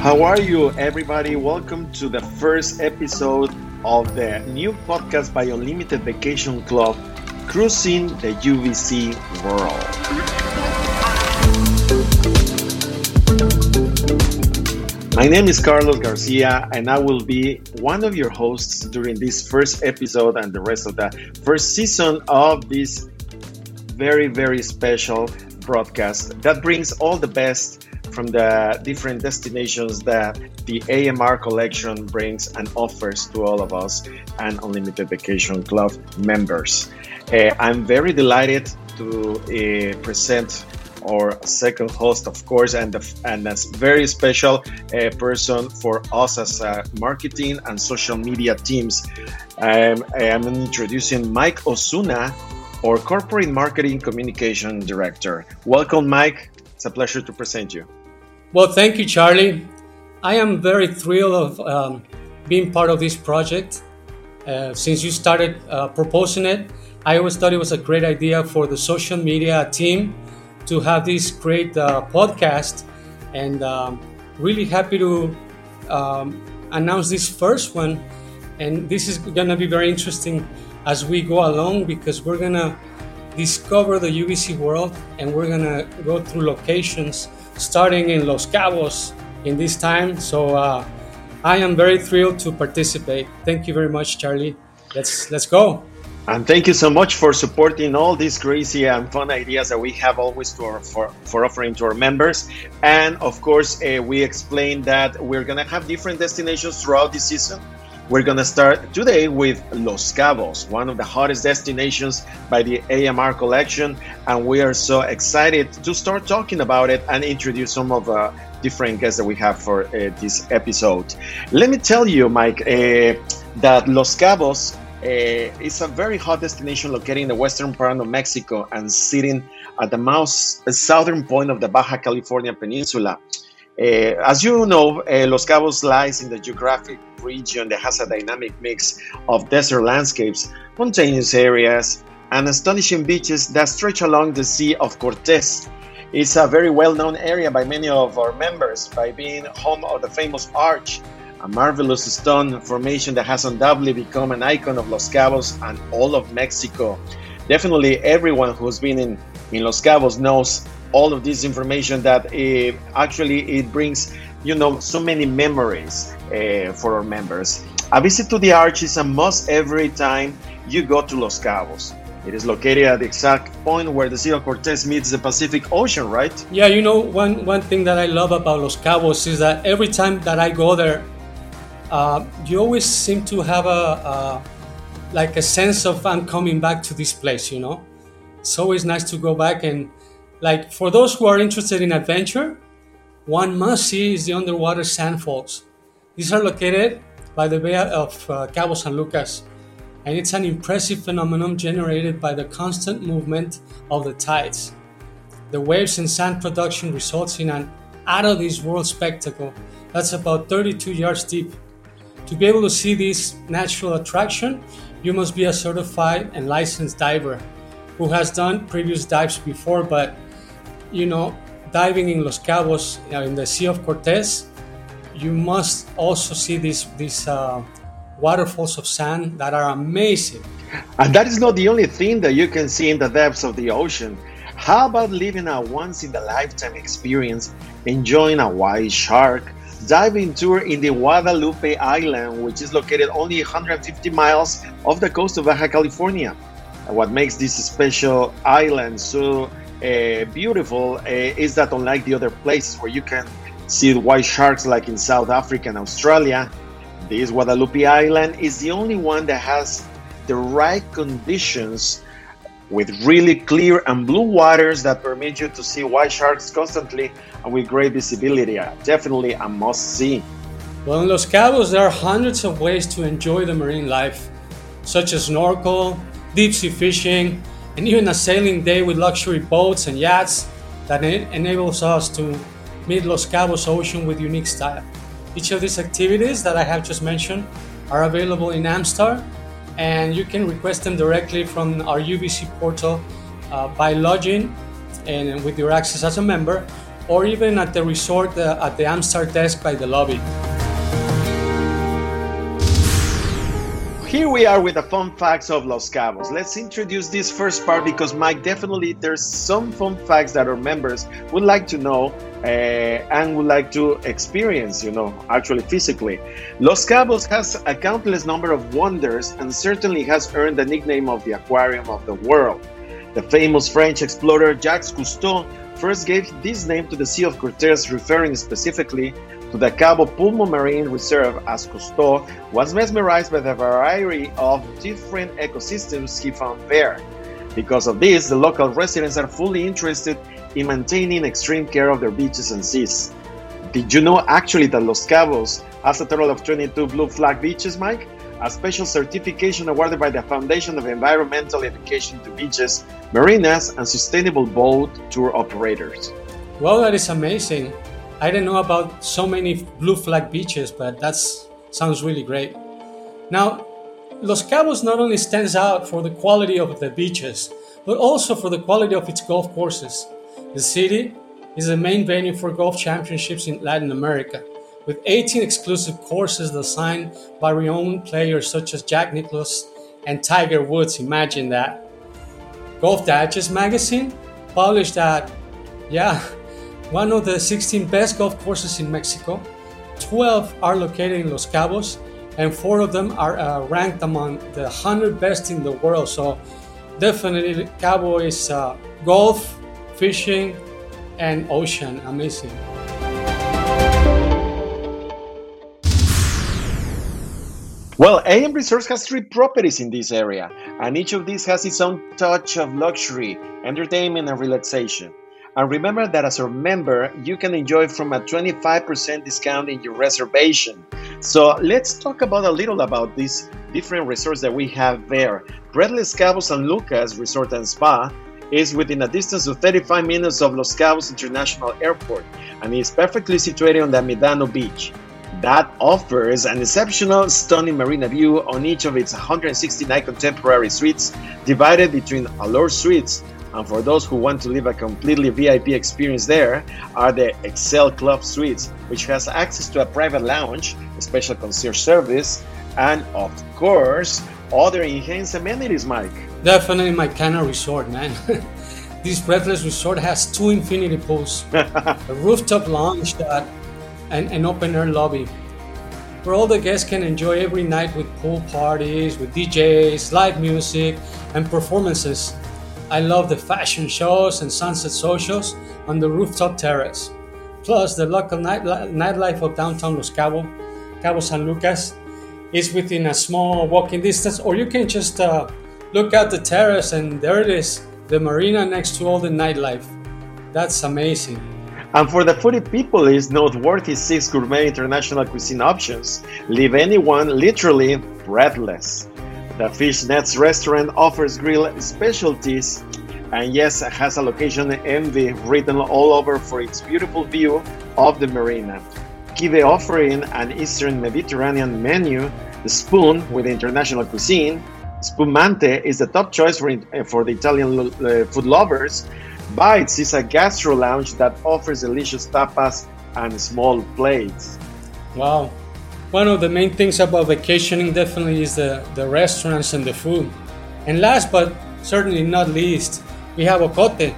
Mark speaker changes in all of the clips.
Speaker 1: How are you, everybody? Welcome to the first episode of the new podcast by Unlimited Vacation Club, Cruising the UVC World. My name is Carlos Garcia, and I will be one of your hosts during this first episode and the rest of the first season of this very, very special broadcast that brings all the best from the different destinations that the AMR collection brings and offers to all of us and Unlimited Vacation Club members. Uh, I'm very delighted to uh, present our second host, of course, and the, and a very special uh, person for us as marketing and social media teams. Um, I'm introducing Mike Osuna, our corporate marketing communication director. Welcome, Mike. It's a pleasure to present you.
Speaker 2: Well, thank you, Charlie. I am very thrilled of um, being part of this project. Uh, since you started uh, proposing it, I always thought it was a great idea for the social media team to have this great uh, podcast, and um, really happy to um, announce this first one. And this is going to be very interesting as we go along because we're going to discover the UVC world and we're going to go through locations starting in Los Cabos in this time. So uh, I am very thrilled to participate. Thank you very much, Charlie. Let's let's go.
Speaker 1: And thank you so much for supporting all these crazy and fun ideas that we have always for, for, for offering to our members. And of course, uh, we explained that we're going to have different destinations throughout the season. We're going to start today with Los Cabos, one of the hottest destinations by the AMR collection. And we are so excited to start talking about it and introduce some of the uh, different guests that we have for uh, this episode. Let me tell you, Mike, uh, that Los Cabos uh, is a very hot destination located in the western part of Mexico and sitting at the most southern point of the Baja California Peninsula. Uh, as you know, uh, Los Cabos lies in the geographic region that has a dynamic mix of desert landscapes, mountainous areas, and astonishing beaches that stretch along the Sea of Cortez. It's a very well known area by many of our members by being home of the famous Arch, a marvelous stone formation that has undoubtedly become an icon of Los Cabos and all of Mexico. Definitely, everyone who's been in, in Los Cabos knows all of this information that uh, actually it brings you know so many memories uh, for our members a visit to the arch is a must every time you go to los cabos it is located at the exact point where the Sea of Cortez meets the Pacific Ocean, right?
Speaker 2: Yeah, you know, one, one thing that I love about Los Cabos is that every time that I go there, uh, you always seem to have a, a, like a sense of I'm coming back to this place, you know? It's always nice to go back and like for those who are interested in adventure, one must see is the underwater sand falls. These are located by the Bay of uh, Cabo San Lucas, and it's an impressive phenomenon generated by the constant movement of the tides. The waves and sand production results in an out of this world spectacle that's about 32 yards deep. To be able to see this natural attraction, you must be a certified and licensed diver who has done previous dives before but you know, diving in Los Cabos uh, in the Sea of Cortez, you must also see these these uh, waterfalls of sand that are amazing.
Speaker 1: And that is not the only thing that you can see in the depths of the ocean. How about living a once in a lifetime experience, enjoying a white shark, diving tour in the Guadalupe Island, which is located only 150 miles off the coast of Baja California? What makes this special island so uh, beautiful uh, is that unlike the other places where you can see white sharks like in South Africa and Australia, this Guadalupe Island is the only one that has the right conditions with really clear and blue waters that permit you to see white sharks constantly and with great visibility. Definitely a must see.
Speaker 2: Well, in Los Cabos, there are hundreds of ways to enjoy the marine life, such as snorkel, deep sea fishing, and even a sailing day with luxury boats and yachts that enables us to meet Los Cabos Ocean with unique style. Each of these activities that I have just mentioned are available in Amstar, and you can request them directly from our UVC portal uh, by login and with your access as a member, or even at the resort uh, at the Amstar desk by the lobby.
Speaker 1: Here we are with the fun facts of Los Cabos. Let's introduce this first part because Mike, definitely there's some fun facts that our members would like to know uh, and would like to experience, you know, actually physically. Los Cabos has a countless number of wonders and certainly has earned the nickname of the aquarium of the world. The famous French explorer Jacques Cousteau first gave this name to the Sea of Cortez, referring specifically to the Cabo Pulmo Marine Reserve as Cousteau was mesmerized by the variety of different ecosystems he found there. Because of this, the local residents are fully interested in maintaining extreme care of their beaches and seas. Did you know actually that Los Cabos has a total of 22 blue flag beaches, Mike? A special certification awarded by the Foundation of Environmental Education to beaches, marinas, and sustainable boat tour operators.
Speaker 2: Well, that is amazing. I didn't know about so many blue flag beaches, but that sounds really great. Now, Los Cabos not only stands out for the quality of the beaches, but also for the quality of its golf courses. The city is the main venue for golf championships in Latin America, with 18 exclusive courses designed by renowned players such as Jack Nicklaus and Tiger Woods. Imagine that. Golf Digest magazine published that, yeah, one of the 16 best golf courses in Mexico. 12 are located in Los Cabos, and four of them are uh, ranked among the 100 best in the world. So, definitely, Cabo is uh, golf, fishing, and ocean. Amazing.
Speaker 1: Well, AM Resorts has three properties in this area, and each of these has its own touch of luxury, entertainment, and relaxation. And remember that as a member, you can enjoy from a 25% discount in your reservation. So let's talk about a little about these different resorts that we have there. Breathless Cabos San Lucas Resort and Spa is within a distance of 35 minutes of Los Cabos International Airport and is perfectly situated on the Medano Beach. That offers an exceptional, stunning marina view on each of its 169 contemporary suites, divided between Allure Suites, and for those who want to live a completely VIP experience there, are the Excel Club Suites, which has access to a private lounge, a special concierge service, and of course, other enhanced amenities, Mike.
Speaker 2: Definitely my kind of resort, man. this breathless resort has two infinity pools, a rooftop lounge that, and an open air lobby where all the guests can enjoy every night with pool parties, with DJs, live music, and performances. I love the fashion shows and sunset socials on the rooftop terrace. Plus, the local night, nightlife of downtown Los Cabos, Cabo San Lucas, is within a small walking distance, or you can just uh, look out the terrace and there it is, the marina next to all the nightlife. That's amazing.
Speaker 1: And for the foodie people, is noteworthy six gourmet international cuisine options leave anyone literally breathless. The Fish Nets restaurant offers grilled specialties and yes, has a location envy written all over for its beautiful view of the marina. Kive offering an Eastern Mediterranean menu, the Spoon with international cuisine. Spumante is the top choice for, for the Italian uh, food lovers. Bites is a gastro lounge that offers delicious tapas and small plates.
Speaker 2: Wow, one of the main things about vacationing definitely is the, the restaurants and the food. And last but certainly not least, we have Ocote,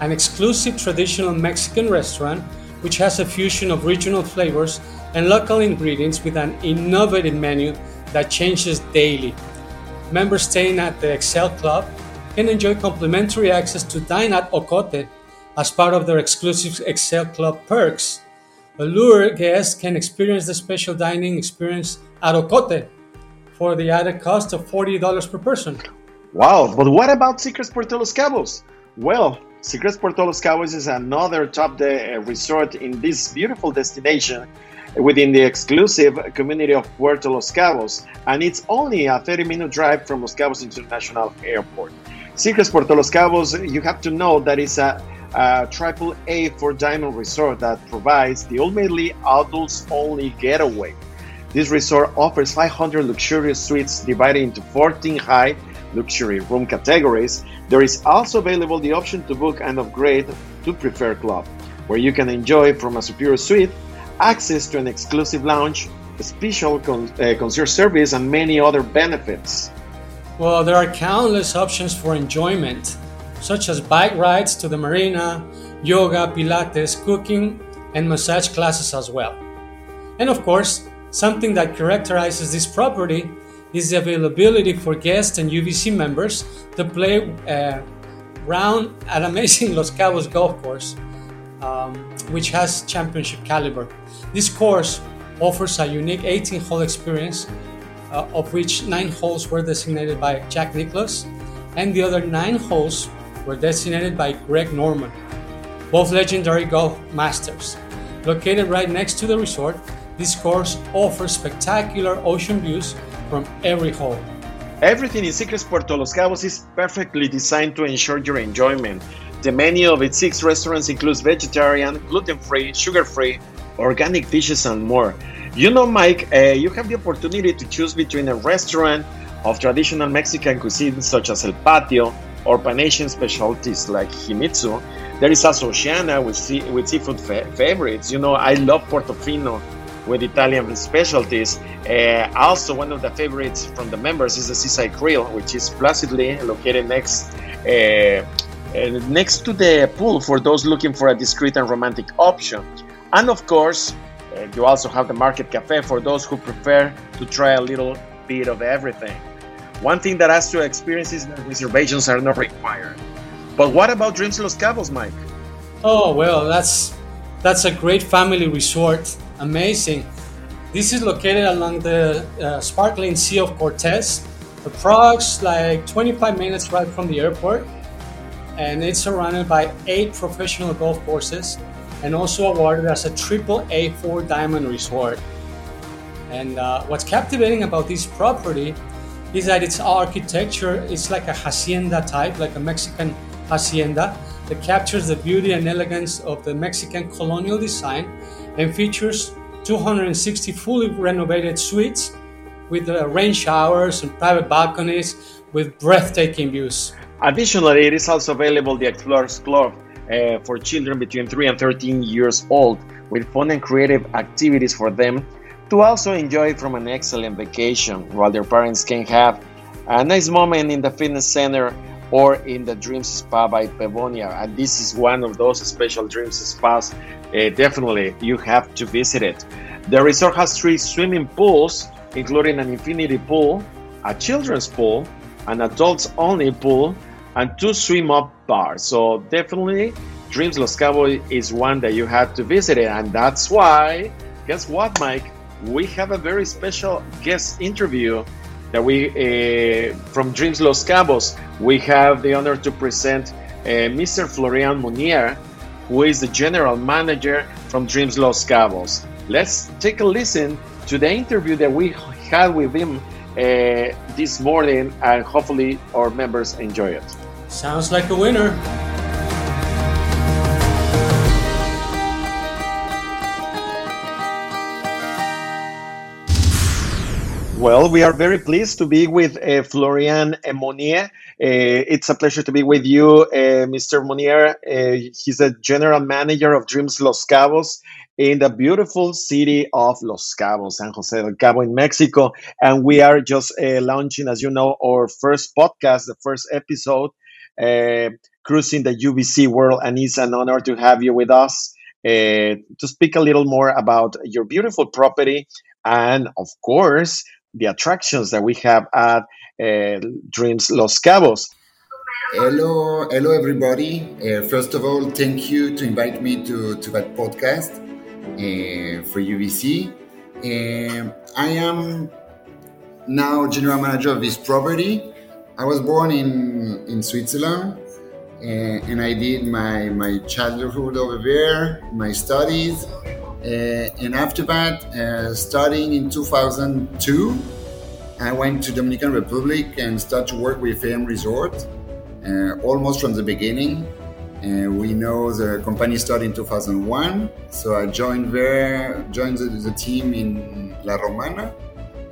Speaker 2: an exclusive traditional Mexican restaurant which has a fusion of regional flavors and local ingredients with an innovative menu that changes daily. Members staying at the Excel Club can enjoy complimentary access to dine at Ocote as part of their exclusive Excel Club perks Allure guests can experience the special dining experience at for the added cost of $40 per person.
Speaker 1: Wow, but what about Secrets Puerto Los Cabos? Well, Secrets Puerto Los Cabos is another top de- uh, resort in this beautiful destination within the exclusive community of Puerto Los Cabos, and it's only a 30 minute drive from Los Cabos International Airport. Secrets Puerto Los Cabos, you have to know that it's a a triple A for Diamond Resort that provides the ultimately adults only getaway. This resort offers 500 luxurious suites divided into 14 high luxury room categories. There is also available the option to book and upgrade to Preferred Club. where you can enjoy from a superior suite access to an exclusive lounge, special con- uh, concierge service, and many other benefits.
Speaker 2: Well, there are countless options for enjoyment, such as bike rides to the marina, yoga, pilates, cooking, and massage classes as well. And of course, something that characterizes this property is the availability for guests and UVC members to play uh, round at amazing Los Cabos golf course, um, which has championship caliber. This course offers a unique 18 hole experience, uh, of which nine holes were designated by Jack Nicklaus, and the other nine holes were designated by Greg Norman, both legendary golf masters. Located right next to the resort, this course offers spectacular ocean views from every hole.
Speaker 1: Everything in Secrets Puerto Los Cabos is perfectly designed to ensure your enjoyment. The menu of its six restaurants includes vegetarian, gluten free, sugar free, organic dishes, and more. You know, Mike, uh, you have the opportunity to choose between a restaurant of traditional Mexican cuisine such as El Patio or Pan Asian specialties like Himitsu. There is also Oceana with, sea- with seafood fa- favorites. You know, I love Portofino with Italian specialties. Uh, also, one of the favorites from the members is the Seaside Grill, which is placidly located next uh, uh, next to the pool for those looking for a discreet and romantic option. And of course, uh, you also have the Market Cafe for those who prefer to try a little bit of everything. One thing that has to experience is that reservations are not required. But what about Dreams Los Cabos, Mike?
Speaker 2: Oh well, that's that's a great family resort. Amazing. This is located along the uh, sparkling Sea of Cortez, approx like 25 minutes right from the airport, and it's surrounded by eight professional golf courses, and also awarded as a triple A4 diamond resort. And uh, what's captivating about this property is that its architecture is like a hacienda type, like a Mexican hacienda, that captures the beauty and elegance of the Mexican colonial design and features 260 fully renovated suites with uh, rain showers and private balconies with breathtaking views.
Speaker 1: Additionally, it is also available the Explorers Club uh, for children between 3 and 13 years old with fun and creative activities for them to also enjoy from an excellent vacation while their parents can have a nice moment in the fitness center or in the Dreams Spa by Pevonia. And this is one of those special Dreams Spas. Uh, definitely, you have to visit it. The resort has three swimming pools, including an infinity pool, a children's pool, an adults only pool, and two swim up bars. So, definitely, Dreams Los Cabos is one that you have to visit it. And that's why, guess what, Mike? We have a very special guest interview that we uh, from Dreams Los Cabos. We have the honor to present uh, Mr. Florian Munier, who is the general manager from Dreams Los Cabos. Let's take a listen to the interview that we had with him uh, this morning, and hopefully our members enjoy it.
Speaker 2: Sounds like a winner.
Speaker 1: Well, we are very pleased to be with uh, Florian Monier. Uh, it's a pleasure to be with you, uh, Mr. Monier. he's a general manager of Dreams Los Cabos in the beautiful city of Los Cabos, San Jose del Cabo in Mexico. And we are just launching, as you know, our first podcast, the first episode, Cruising the UVC World. And it's an honor to have you with us. Uh, to speak a little more about your beautiful property and, of course, the attractions that we have at uh, Dreams Los Cabos.
Speaker 3: Hello, hello everybody. Uh, first of all, thank you to invite me to, to that podcast uh, for UVC. Um, I am now general manager of this property. I was born in, in Switzerland uh, and I did my, my childhood over there, my studies, Uh, and after that, uh, starting in 2002, I went to Dominican Republic and started to work with AM Resort, uh, almost from the beginning. Uh, we know the company started in 2001, so I joined there, joined the, the team in La Romana,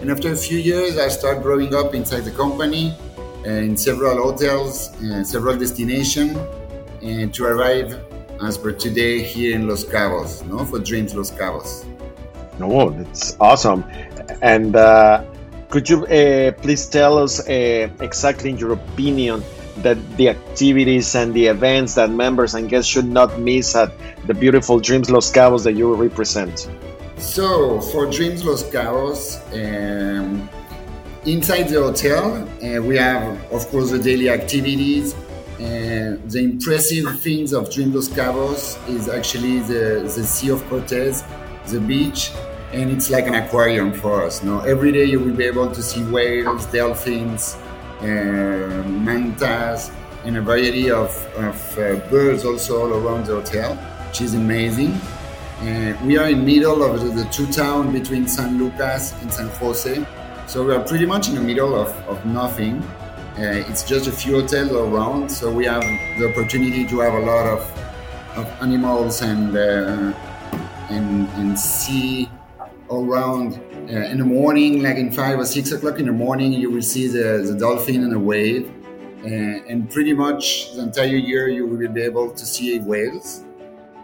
Speaker 3: and after a few years, I started growing up inside the company uh, in several hotels, and several destinations, to arrive as per today here in Los Cabos, no, for Dreams Los Cabos.
Speaker 1: No, that's awesome. And uh, could you uh, please tell us uh, exactly, in your opinion, that the activities and the events that members and guests should not miss at the beautiful Dreams Los Cabos that you represent?
Speaker 3: So, for Dreams Los Cabos, um, inside the hotel, uh, we have, of course, the daily activities. Uh, the impressive things of Dreams Los Cabos is actually the, the Sea of Cortez, the beach, and it's like an aquarium for us. No, every day you will be able to see whales, dolphins, uh, mantas, and a variety of, of uh, birds also all around the hotel, which is amazing. Uh, we are in middle of the, the, two towns between San Lucas and San Jose, so we are pretty much in the middle of, of nothing. Uh, it's just a few hotels around, so we have the opportunity to have a lot of, of animals and uh, and and see around uh, in the morning, like in five or six o'clock in the morning, you will see the, the dolphin and the wave. Uh, and pretty much the entire year, you will be able to see whales,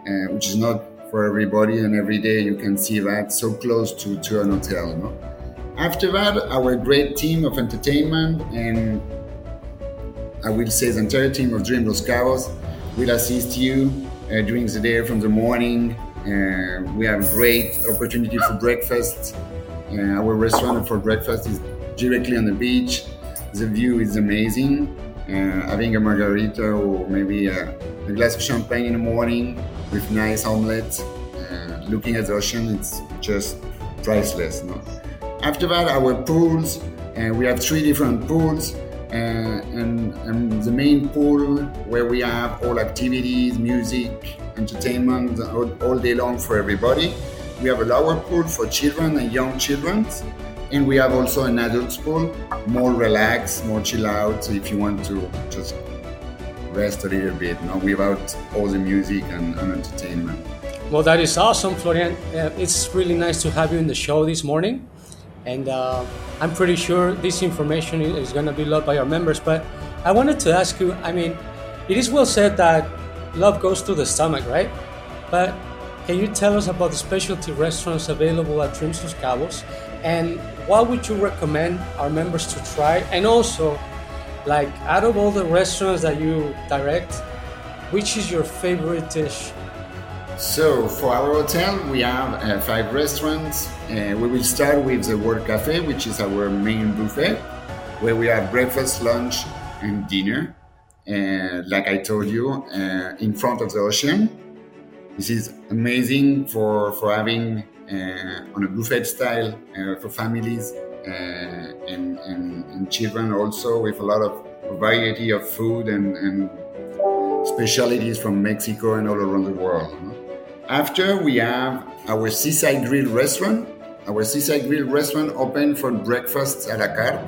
Speaker 3: uh, which is not for everybody. And every day you can see that so close to, to an hotel. No? After that, our great team of entertainment and I will say the entire team of Dream Los Cabos will assist you uh, during the day from the morning uh, we have a great opportunity for breakfast. Uh, our restaurant for breakfast is directly on the beach. The view is amazing. Uh, having a margarita or maybe a, a, glass of champagne in the morning with nice omelette, uh, looking at the ocean, it's just priceless. No? After that, our pools. Uh, we have three different pools. Uh, and, and, the main pool where we have all activities, music, entertainment all, all, day long for everybody. We have a lower pool for children and young children, and we have also an adult pool, more relaxed, more chill out. So if you want to just rest a little bit, you know, without all the music and, and entertainment.
Speaker 2: Well, that is awesome, Florian. Uh, it's really nice to have you in the show this morning. And uh, I'm pretty sure this information is going to be loved by our members. But I wanted to ask you I mean, it is well said that love goes to the stomach, right? But can you tell us about the specialty restaurants available at Dreams Los Cabos? And what would you recommend our members to try? And also, like, out of all the restaurants that you direct, which is your favorite dish
Speaker 3: so for our hotel, we have uh, five restaurants. Uh, we will start with the World Cafe, which is our main buffet, where we have breakfast, lunch, and dinner. Uh, like I told you, uh, in front of the ocean. This is amazing for for having uh, on a buffet style uh, for families and, and, and, children also with a lot of variety of food and, and specialities from Mexico and all around the world. After we have our Seaside Grill restaurant. Our Seaside Grill restaurant open for breakfast a la carte,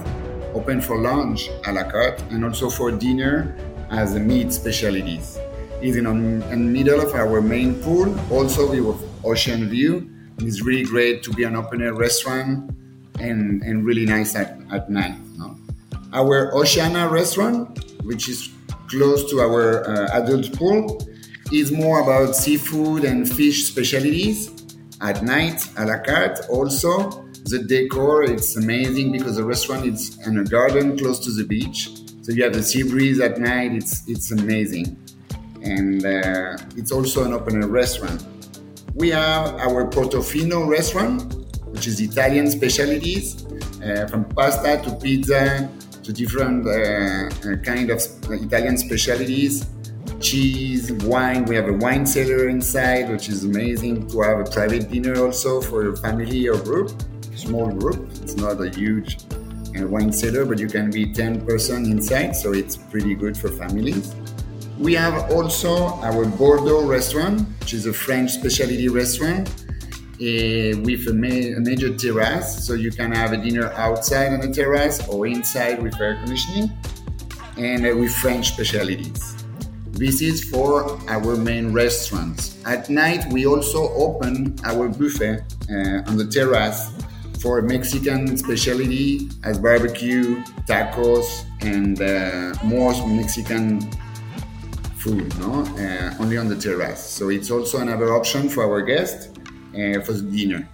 Speaker 3: open for lunch a la carte, and also for dinner as a meat specialties. It's in the middle of our main pool, also with ocean view. It's really great to be an open air restaurant and, and really nice at, at night. No? Our Oceana restaurant, which is close to our uh, adult pool, is more about seafood and fish specialties. At night a la carte also the decor it's amazing because the restaurant is in a garden close to the beach. So you have the sea breeze at night it's it's amazing. And uh, it's also an open air restaurant. We have our portofino restaurant which is italian specialties uh, from pasta to pizza to different uh, uh kind of italian specialties cheese, wine. We have a wine cellar inside, which is amazing to have a private dinner also for your family or group, small group. It's not a huge uh, wine cellar, but you can be 10 person inside, so it's pretty good for families. We have also our Bordeaux restaurant, which is a French specialty restaurant uh, with a, ma- a, major terrace, so you can have a dinner outside on the terrace or inside with air conditioning, and uh, with French specialties. This is for our main restaurants. At night, we also open our buffet uh, on the terrace for Mexican specialty as barbecue, tacos, and uh, more Mexican food, no, uh, only on the terrace. So it's also another option for our guests uh, for the dinner.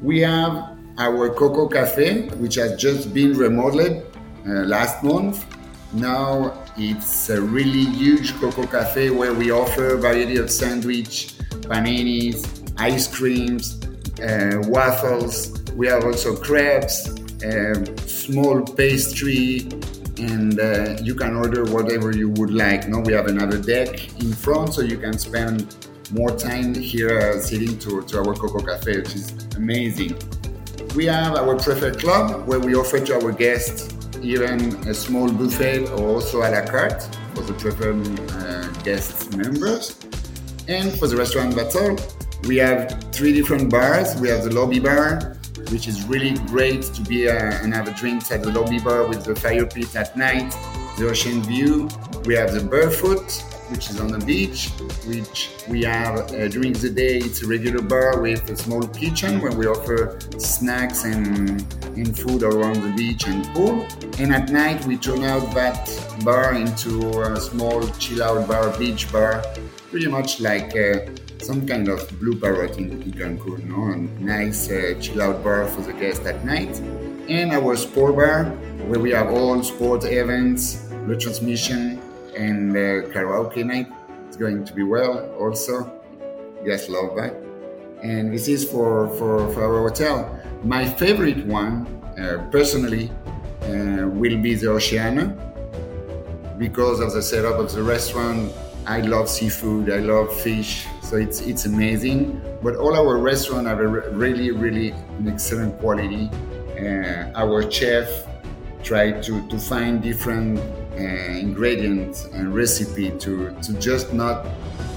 Speaker 3: We have our Coco Cafe, which has just been remodeled uh, last month. Now it's a really huge Coco Cafe where we offer a variety of sandwich, paninis, ice creams, uh, waffles. We have also crepes, uh, small pastry, and uh, you can order whatever you would like. Now we have another deck in front, so you can spend more time here uh, sitting to, to our Coco Cafe, which is amazing. We have our preferred club where we offer to our guests even a small buffet or also a la carte for the preferred uh, guest members. And for the restaurant all. we have three different bars. We have the lobby bar, which is really great to be uh, and have a drink at the lobby bar with the fire pit at night, the ocean view. We have the barefoot, which is on the beach, which we have uh, during the day. It's a regular bar with a small kitchen where we offer snacks and, and food around the beach and pool. And at night, we turn out that bar into a small chill out bar, beach bar, pretty much like uh, some kind of blue parrot in, in Cancun, no? a nice uh, chill out bar for the guests at night. And our sport bar, where we have all sport events, retransmission, and uh, karaoke night. It's going to be well also. Yes, love that. And this is for, for, for our hotel. My favorite one, uh, personally, uh, will be the Oceana because of the setup of the restaurant. I love seafood, I love fish, so it's it's amazing. But all our restaurants have a really, really an excellent quality. Uh, our chef tried to, to find different uh, ingredients and recipe to, to just not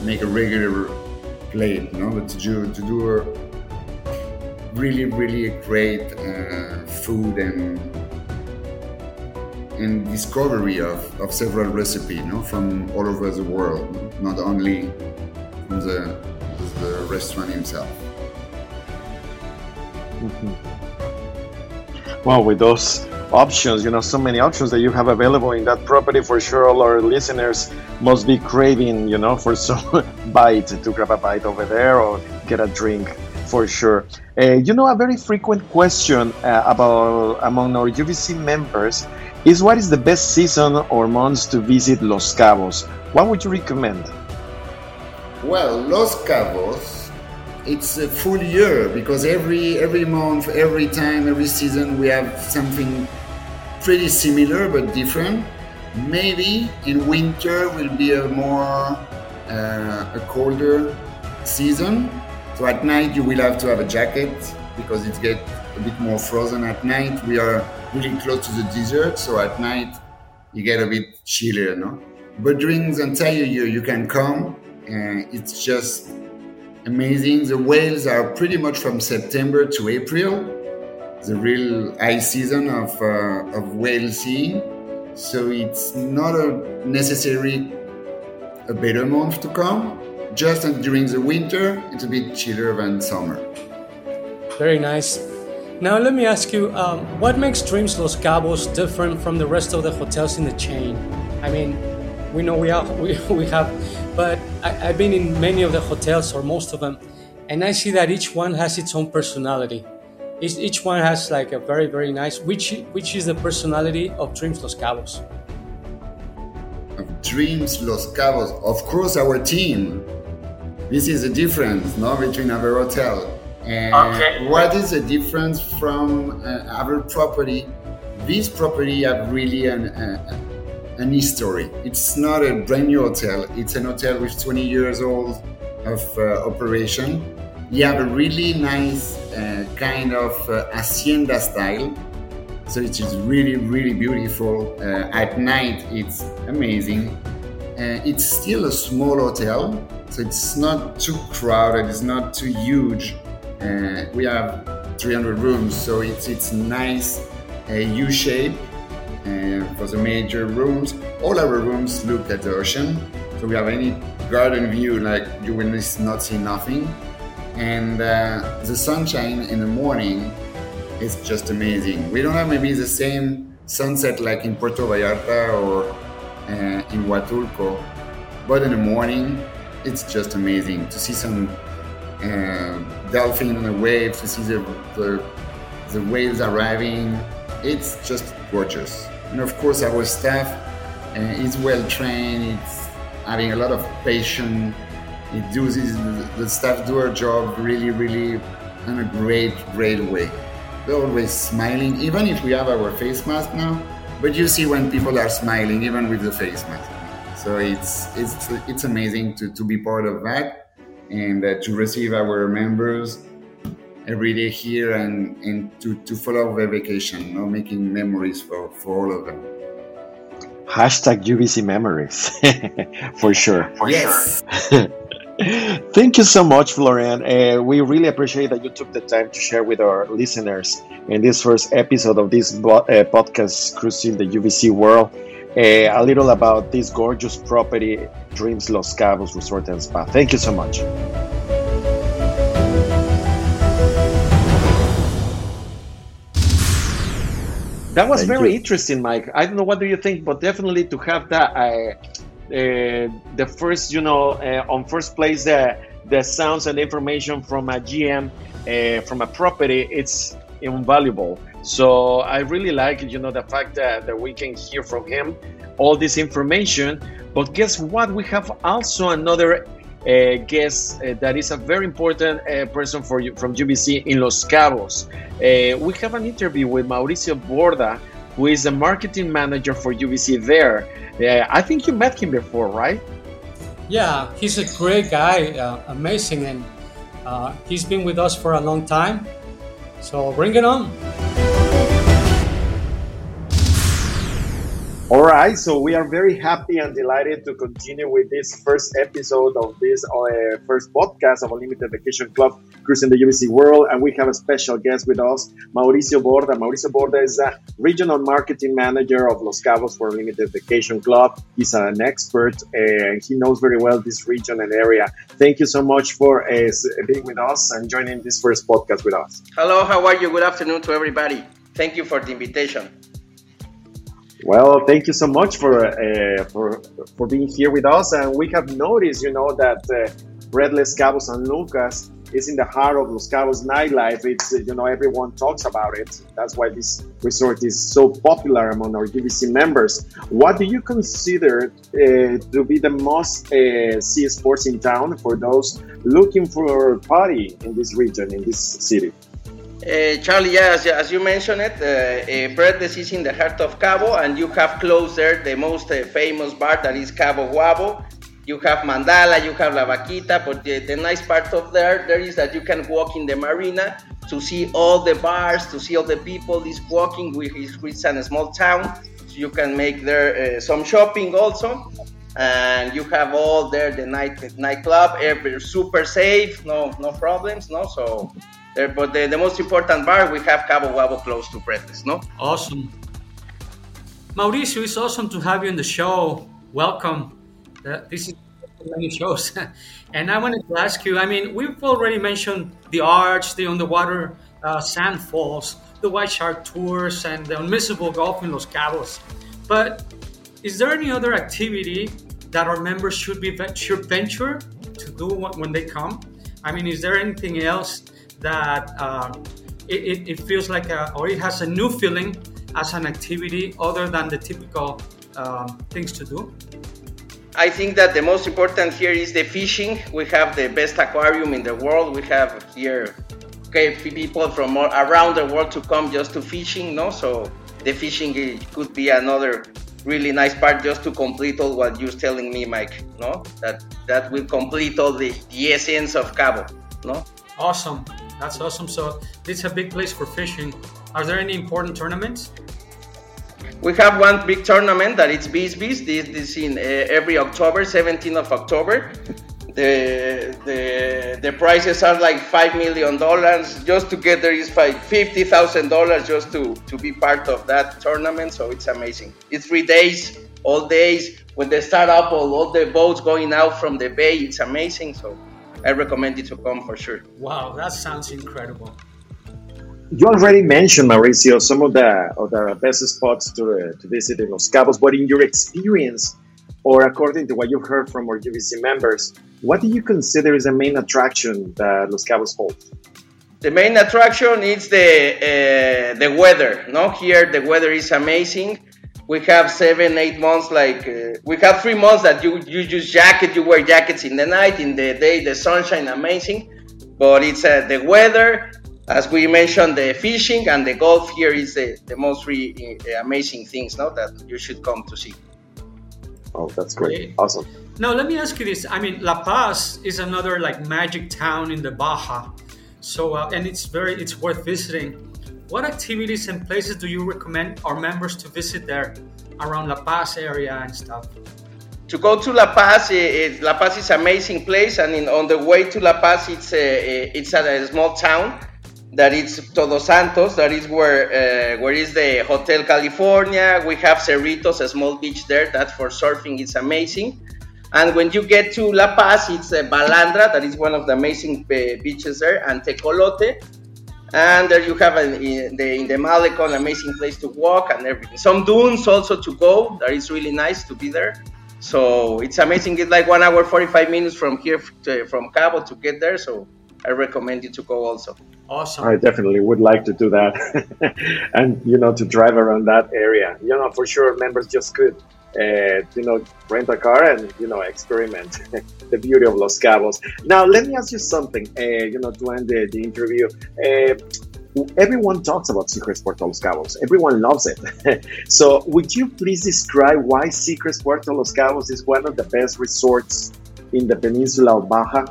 Speaker 3: make a regular plate, you know, but to do, to do a really, really great uh, food and and discovery of, of several recipes, you know, from all over the world, not only from the, the restaurant himself.
Speaker 1: Mm-hmm. With those options you know so many options that you have available in that property for sure all our listeners must be craving you know for some bite to grab a bite over there or get a drink for sure uh, you know a very frequent question uh, about among our uvc members is what is the best season or months to visit los cabos what would you recommend
Speaker 3: well los cabos it's a full year because every every month, every time, every season we have something pretty similar but different. Maybe in winter will be a more uh, a colder season. So at night you will have to have a jacket because it gets a bit more frozen at night. We are really close to the desert, so at night you get a bit chillier, no? But during the entire year you can come. and it's just amazing. The whales are pretty much from September to April, the real high season of, uh, of whale seeing. So it's not a necessary a better month to come. Just during the winter, it's a bit chillier than summer.
Speaker 2: Very nice. Now let me ask you, um, what makes Dreams Los Cabos different from the rest of the hotels in the chain? I mean, we know we have we, we have but I, have been in many of the hotels or most of them and i see that each one has its own personality each, each one has like a very very nice which which is the personality of dreams los cabos
Speaker 3: of dreams los cabos of course our team this is the difference no between our hotel and okay. what is the difference from uh, our property this property have really an, uh, an history. It's not a brand new hotel. It's an hotel with 20 years old of uh, operation. You have a really nice uh, kind of uh, hacienda style. So it is really, really beautiful. Uh, at night, it's amazing. Uh, it's still a small hotel, so it's not too crowded. It's not too huge. Uh, we have 300 rooms, so it's it's nice U shape for the major rooms. All our rooms look at the ocean, so we have any garden view like you will not see nothing. And uh, the sunshine in the morning is just amazing. We don't have maybe the same sunset like in Puerto Vallarta or uh, in Huatulco, but in the morning, it's just amazing to see some uh, dolphin in the waves, to see the, the, the whales arriving. It's just gorgeous. And of course, our staff uh, is well trained. It's having a lot of patience. It does the staff do our job really, really in a great, great way. They're always smiling, even if we have our face mask now. But you see when people are smiling, even with the face mask. So it's it's it's amazing to, to be part of that and uh, to receive our members every day here and, and to, to follow their vacation, you know, making memories for, for all of them.
Speaker 1: Hashtag UVC memories for sure.
Speaker 3: For yes.
Speaker 1: sure. Thank you so much, Florian. Uh, we really appreciate that you took the time to share with our listeners in this first episode of this bo- uh, podcast, Cruising the UVC World, uh, a little about this gorgeous property, Dreams Los Cabos Resort and Spa. Thank you so much. That was Thank very you. interesting, Mike. I don't know what do you think, but definitely to have that, the first, you know, uh, on first place, the the sounds and information from a GM uh, from a property, it's invaluable. So I really like, you know, the fact that, that we can hear from him all this information. But guess what? We have also another uh, guest uh, that is a very important uh, person for you from UVC in Los Cabos. Uh, we have an interview with Mauricio Borda, who is the marketing manager for UVC there. Uh, I think you met him before, right?
Speaker 2: Yeah, he's a great guy, uh, amazing, and he's been with us for a long time. So bring it on.
Speaker 1: All right, so we are very happy and delighted to continue with this first episode of this uh, first podcast of Unlimited Vacation Club, Cruising the UVC World, and we have a special guest with us, Mauricio Borda. Mauricio Borda is a regional marketing manager of Los Cabos for Unlimited Vacation Club. He's an expert and he knows very well this region and area. Thank you so much for uh, being with us and joining this first podcast with us.
Speaker 4: Hello, how are you? Good afternoon to everybody. Thank you for the invitation.
Speaker 1: Well, thank you so much for uh, for for being here with us. And we have noticed, you know, that uh, Breathless Cabos San Lucas is in the heart of Los Cabos nightlife. It's you know everyone talks about it. That's why this resort is so popular among our UVC members. What do you consider uh, to be the most uh, sea sports in town for those looking for a party in this region, in this city?
Speaker 4: Uh, Charlie, yeah, as, as, you mentioned it, uh, uh, is in the heart of Cabo, and you have close there the most uh, famous bar that is Cabo Wabo. You have Mandala, you have La Vaquita, but the, the nice part of there, there is that you can walk in the marina to see all the bars, to see all the people is walking. We, it's a small town, so you can make there some shopping also. And you have all there the night nightclub, super safe, no no problems, no. So there, but the, the most important bar, we have Cabo Wabo close to Breathless, no?
Speaker 2: Awesome. Mauricio, it's awesome to have you on the show. Welcome. Uh, this is many shows. and I wanted to ask you I mean, we've already mentioned the arch, the underwater uh, sand falls, the White Shark tours, and the unmissable golf in Los Cabos. But is there any other activity that our members should be should venture to do when they come? I mean, is there anything else that uh, it, it, feels like a, or it has a new feeling as an activity other than the typical um, things to do?
Speaker 4: I think that the most important here is the fishing. We have the best aquarium in the world. We have here okay, people from all around the world to come just to fishing, no? So the fishing could be another really nice part just to complete all what you're telling me, Mike, no? That that will complete all the, the essence of Cabo, no?
Speaker 2: Awesome. That's awesome. So is a big place for fishing. Are there any important tournaments?
Speaker 4: We have one big tournament that it's Bees. This, this in uh, every October, 17th of October. The, the the prices are like five million dollars. Just to get there is like fifty thousand dollars just to to be part of that tournament. So it's amazing. It's three days, all days. When they start up, all, all the boats going out from the bay, it's amazing. So I recommend you to come for sure.
Speaker 2: Wow, that sounds incredible.
Speaker 1: You already mentioned Mauricio some of the of the best spots to uh, to visit in Los Cabos, but in your experience or according to what you've heard from our UVC members, what do you consider is the main attraction that Los Cabos holds?
Speaker 4: The main attraction is the uh, the weather. No, here the weather is amazing. We have seven, eight months. Like uh, we have three months that you you use jacket. You wear jackets in the night. In the day, the sunshine, amazing. But it's uh, the weather, as we mentioned, the fishing and the golf here is the, the most re- uh, amazing things. No, that you should come to see.
Speaker 1: Oh, that's great! Awesome.
Speaker 2: Now let me ask you this. I mean, La Paz is another like magic town in the Baja. So uh, and it's very it's worth visiting. What activities and places do you recommend our members to visit there around La Paz area and stuff?
Speaker 4: To go to La Paz, it, La Paz is an amazing place, and in, on the way to La Paz, it's a, it's a, a small town that is Todos Santos. That is where uh, where is the Hotel California. We have Cerritos, a small beach there. That for surfing is amazing. And when you get to La Paz, it's Balandra, that is one of the amazing beaches there, and Tecolote. And there you have a, in, the, in the Malecon, amazing place to walk and everything. Some dunes also to go. That is really nice to be there. So it's amazing. It's like one hour, 45 minutes from here, to, from Cabo to get there. So I recommend you to go also.
Speaker 2: Awesome.
Speaker 1: I definitely would like to do that. and, you know, to drive around that area. You know, for sure, members just could uh, you know, rent a car and you know experiment the beauty of Los Cabos. Now, let me ask you something. Uh, you know, to end the, the interview. Uh, everyone talks about Secret Puerto Los Cabos. Everyone loves it. so, would you please describe why Secret Puerto Los Cabos is one of the best resorts in the peninsula of Baja?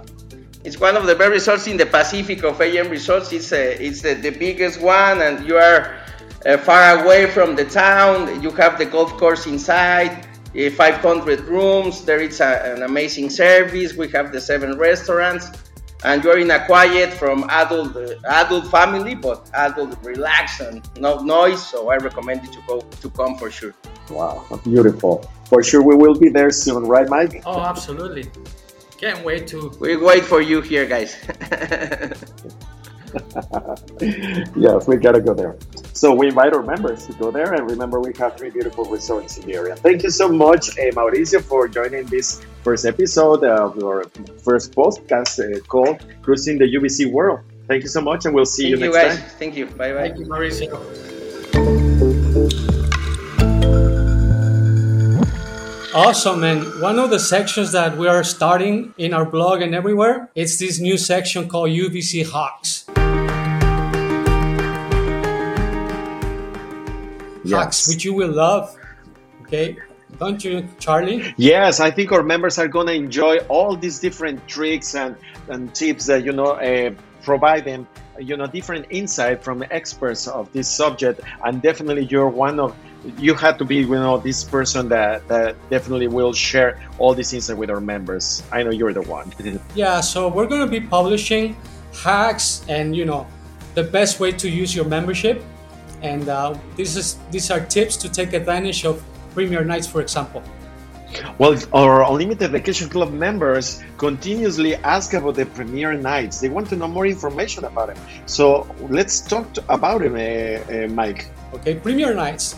Speaker 4: It's one of the best resorts in the Pacific of AM resorts. It's a, it's the, the biggest one, and you are uh, far away from the town. You have the golf course inside, uh, 500 rooms. There is a, an amazing service. We have the seven restaurants, and you're in a quiet from adult uh, adult family, but adult relax and no noise. So I recommend you to go to come for sure.
Speaker 1: Wow, beautiful. For sure, we will be there soon, right, Mike?
Speaker 2: Oh, absolutely. Can't wait to.
Speaker 4: We wait for you here, guys.
Speaker 1: yes, we gotta go there. So we invite our members to go there, and remember, we have three beautiful resorts in the area. Thank you so much, uh, Mauricio, for joining this first episode of our first podcast uh, called "Cruising the UVC World." Thank you so much, and we'll see
Speaker 4: Thank
Speaker 1: you,
Speaker 4: you
Speaker 1: next
Speaker 4: guys.
Speaker 1: time.
Speaker 4: Thank you. Bye bye.
Speaker 2: Thank you, Mauricio. Awesome, and one of the sections that we are starting in our blog and everywhere, it's this new section called UVC Hacks. Hacks, which you will love. Okay, don't you, Charlie?
Speaker 1: Yes, I think our members are going to enjoy all these different tricks and, and tips that you know uh, provide them. You know, different insight from experts of this subject, and definitely you're one of you had to be you know this person that that definitely will share all this insight with our members. I know you're the one.
Speaker 2: Yeah, so we're going to be publishing hacks and you know the best way to use your membership, and uh, this is these are tips to take advantage of Premier Nights, for example.
Speaker 1: Well, our Unlimited Vacation Club members continuously ask about the premier nights. They want to know more information about it. So let's talk to, about it, uh, uh, Mike.
Speaker 2: Okay, Premier Nights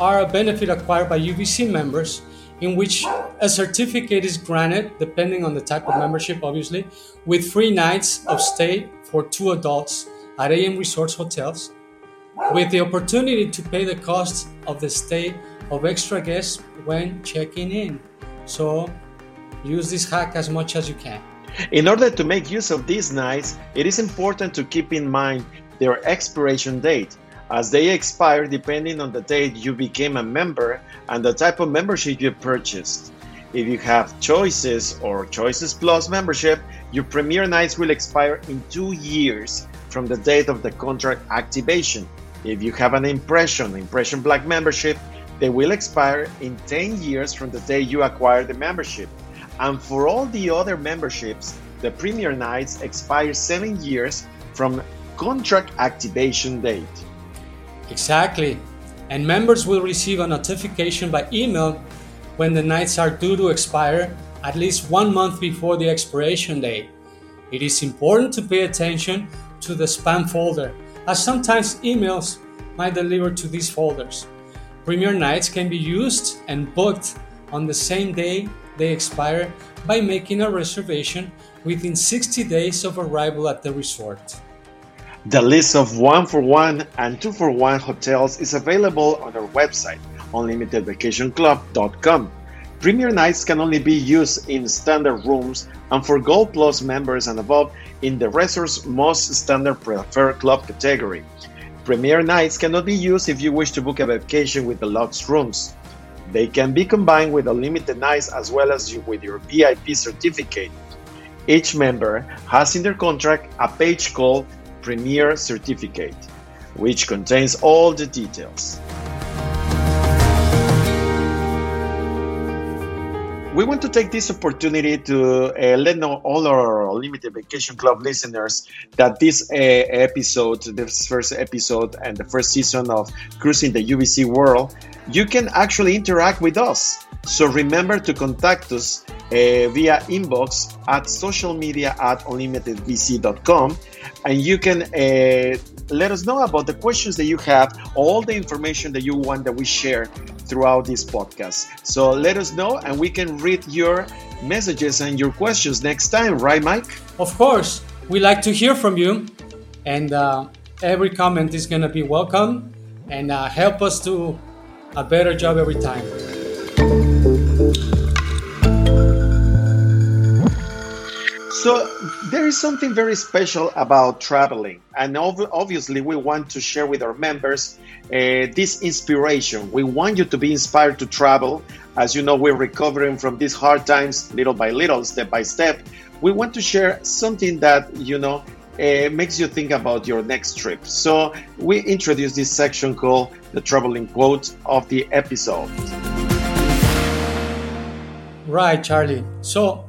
Speaker 2: are a benefit acquired by UVC members in which a certificate is granted, depending on the type of membership, obviously, with free nights of stay for two adults at AM Resorts hotels, with the opportunity to pay the cost of the stay of extra guests when checking in. So use this hack as much as you can.
Speaker 1: In order to make use of these nights, it is important to keep in mind their expiration date, as they expire depending on the date you became a member and the type of membership you purchased. If you have choices or choices plus membership, your premier nights will expire in two years from the date of the contract activation. If you have an impression, impression black membership, they will expire in 10 years from the day you acquire the membership. And for all the other memberships, the premier nights expire 7 years from contract activation date.
Speaker 2: Exactly. And members will receive a notification by email when the nights are due to expire at least one month before the expiration date. It is important to pay attention to the spam folder, as sometimes emails might deliver to these folders. Premier nights can be used and booked on the same day they expire by making a reservation within 60 days of arrival at the resort.
Speaker 1: The list of one for one and two for one hotels is available on our website, unlimitedvacationclub.com. Premier nights can only be used in standard rooms and for Gold Plus members and above in the resort's most standard preferred club category. Premier nights cannot be used if you wish to book a vacation with deluxe rooms. They can be combined with unlimited nights as well as with your VIP certificate. Each member has in their contract a page called Premier Certificate, which contains all the details. We want to take this opportunity to uh, let know all our Limited Vacation Club listeners that this uh, episode, this first episode and the first season of Cruising the UVC World, you can actually interact with us. So remember to contact us uh, via inbox at social media at unlimitedvc.com and you can uh, let us know about the questions that you have, all the information that you want that we share throughout this podcast. So let us know and we can read your messages and your questions next time, right, Mike?
Speaker 2: Of course. We like to hear from you, and uh, every comment is going to be welcome and uh, help us do a better job every time.
Speaker 1: So there is something very special about traveling, and ov- obviously we want to share with our members uh, this inspiration. We want you to be inspired to travel. As you know, we're recovering from these hard times little by little, step by step. We want to share something that you know uh, makes you think about your next trip. So we introduce this section called the traveling quote of the episode.
Speaker 2: Right, Charlie. So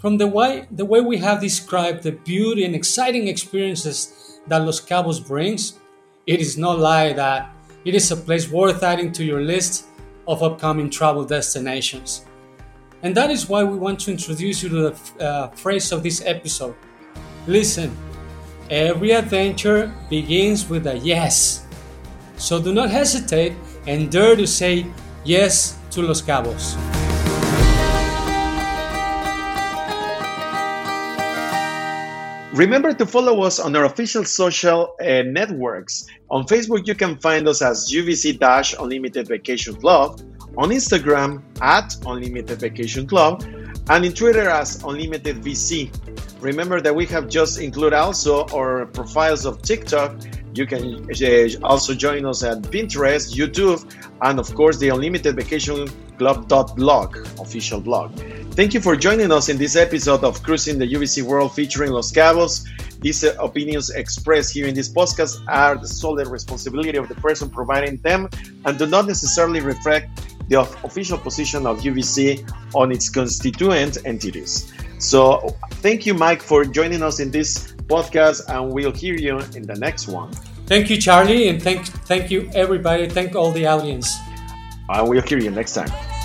Speaker 2: from the way, the way we have described the beauty and exciting experiences that Los Cabos brings, it is no lie that it is a place worth adding to your list of upcoming travel destinations. And that is why we want to introduce you to the uh, phrase of this episode. Listen, every adventure begins with a yes. So do not hesitate and dare to say yes to Los Cabos.
Speaker 1: Remember to follow us on our official social uh, networks. On Facebook, you can find us as UVC Unlimited Vacation Club, on Instagram at Unlimited Vacation Club, and in Twitter as Unlimited VC. Remember that we have just included also our profiles of TikTok. You can uh, also join us at Pinterest, YouTube, and of course the Unlimited Vacation Club.blog official blog. Thank you for joining us in this episode of Cruising the UVC World featuring Los Cabos. These uh, opinions expressed here in this podcast are the sole responsibility of the person providing them and do not necessarily reflect the official position of UVC on its constituent entities. So, thank you, Mike, for joining us in this podcast, and we'll hear you in the next one.
Speaker 2: Thank you, Charlie, and thank thank you everybody. Thank all the audience.
Speaker 1: And we'll hear you next time.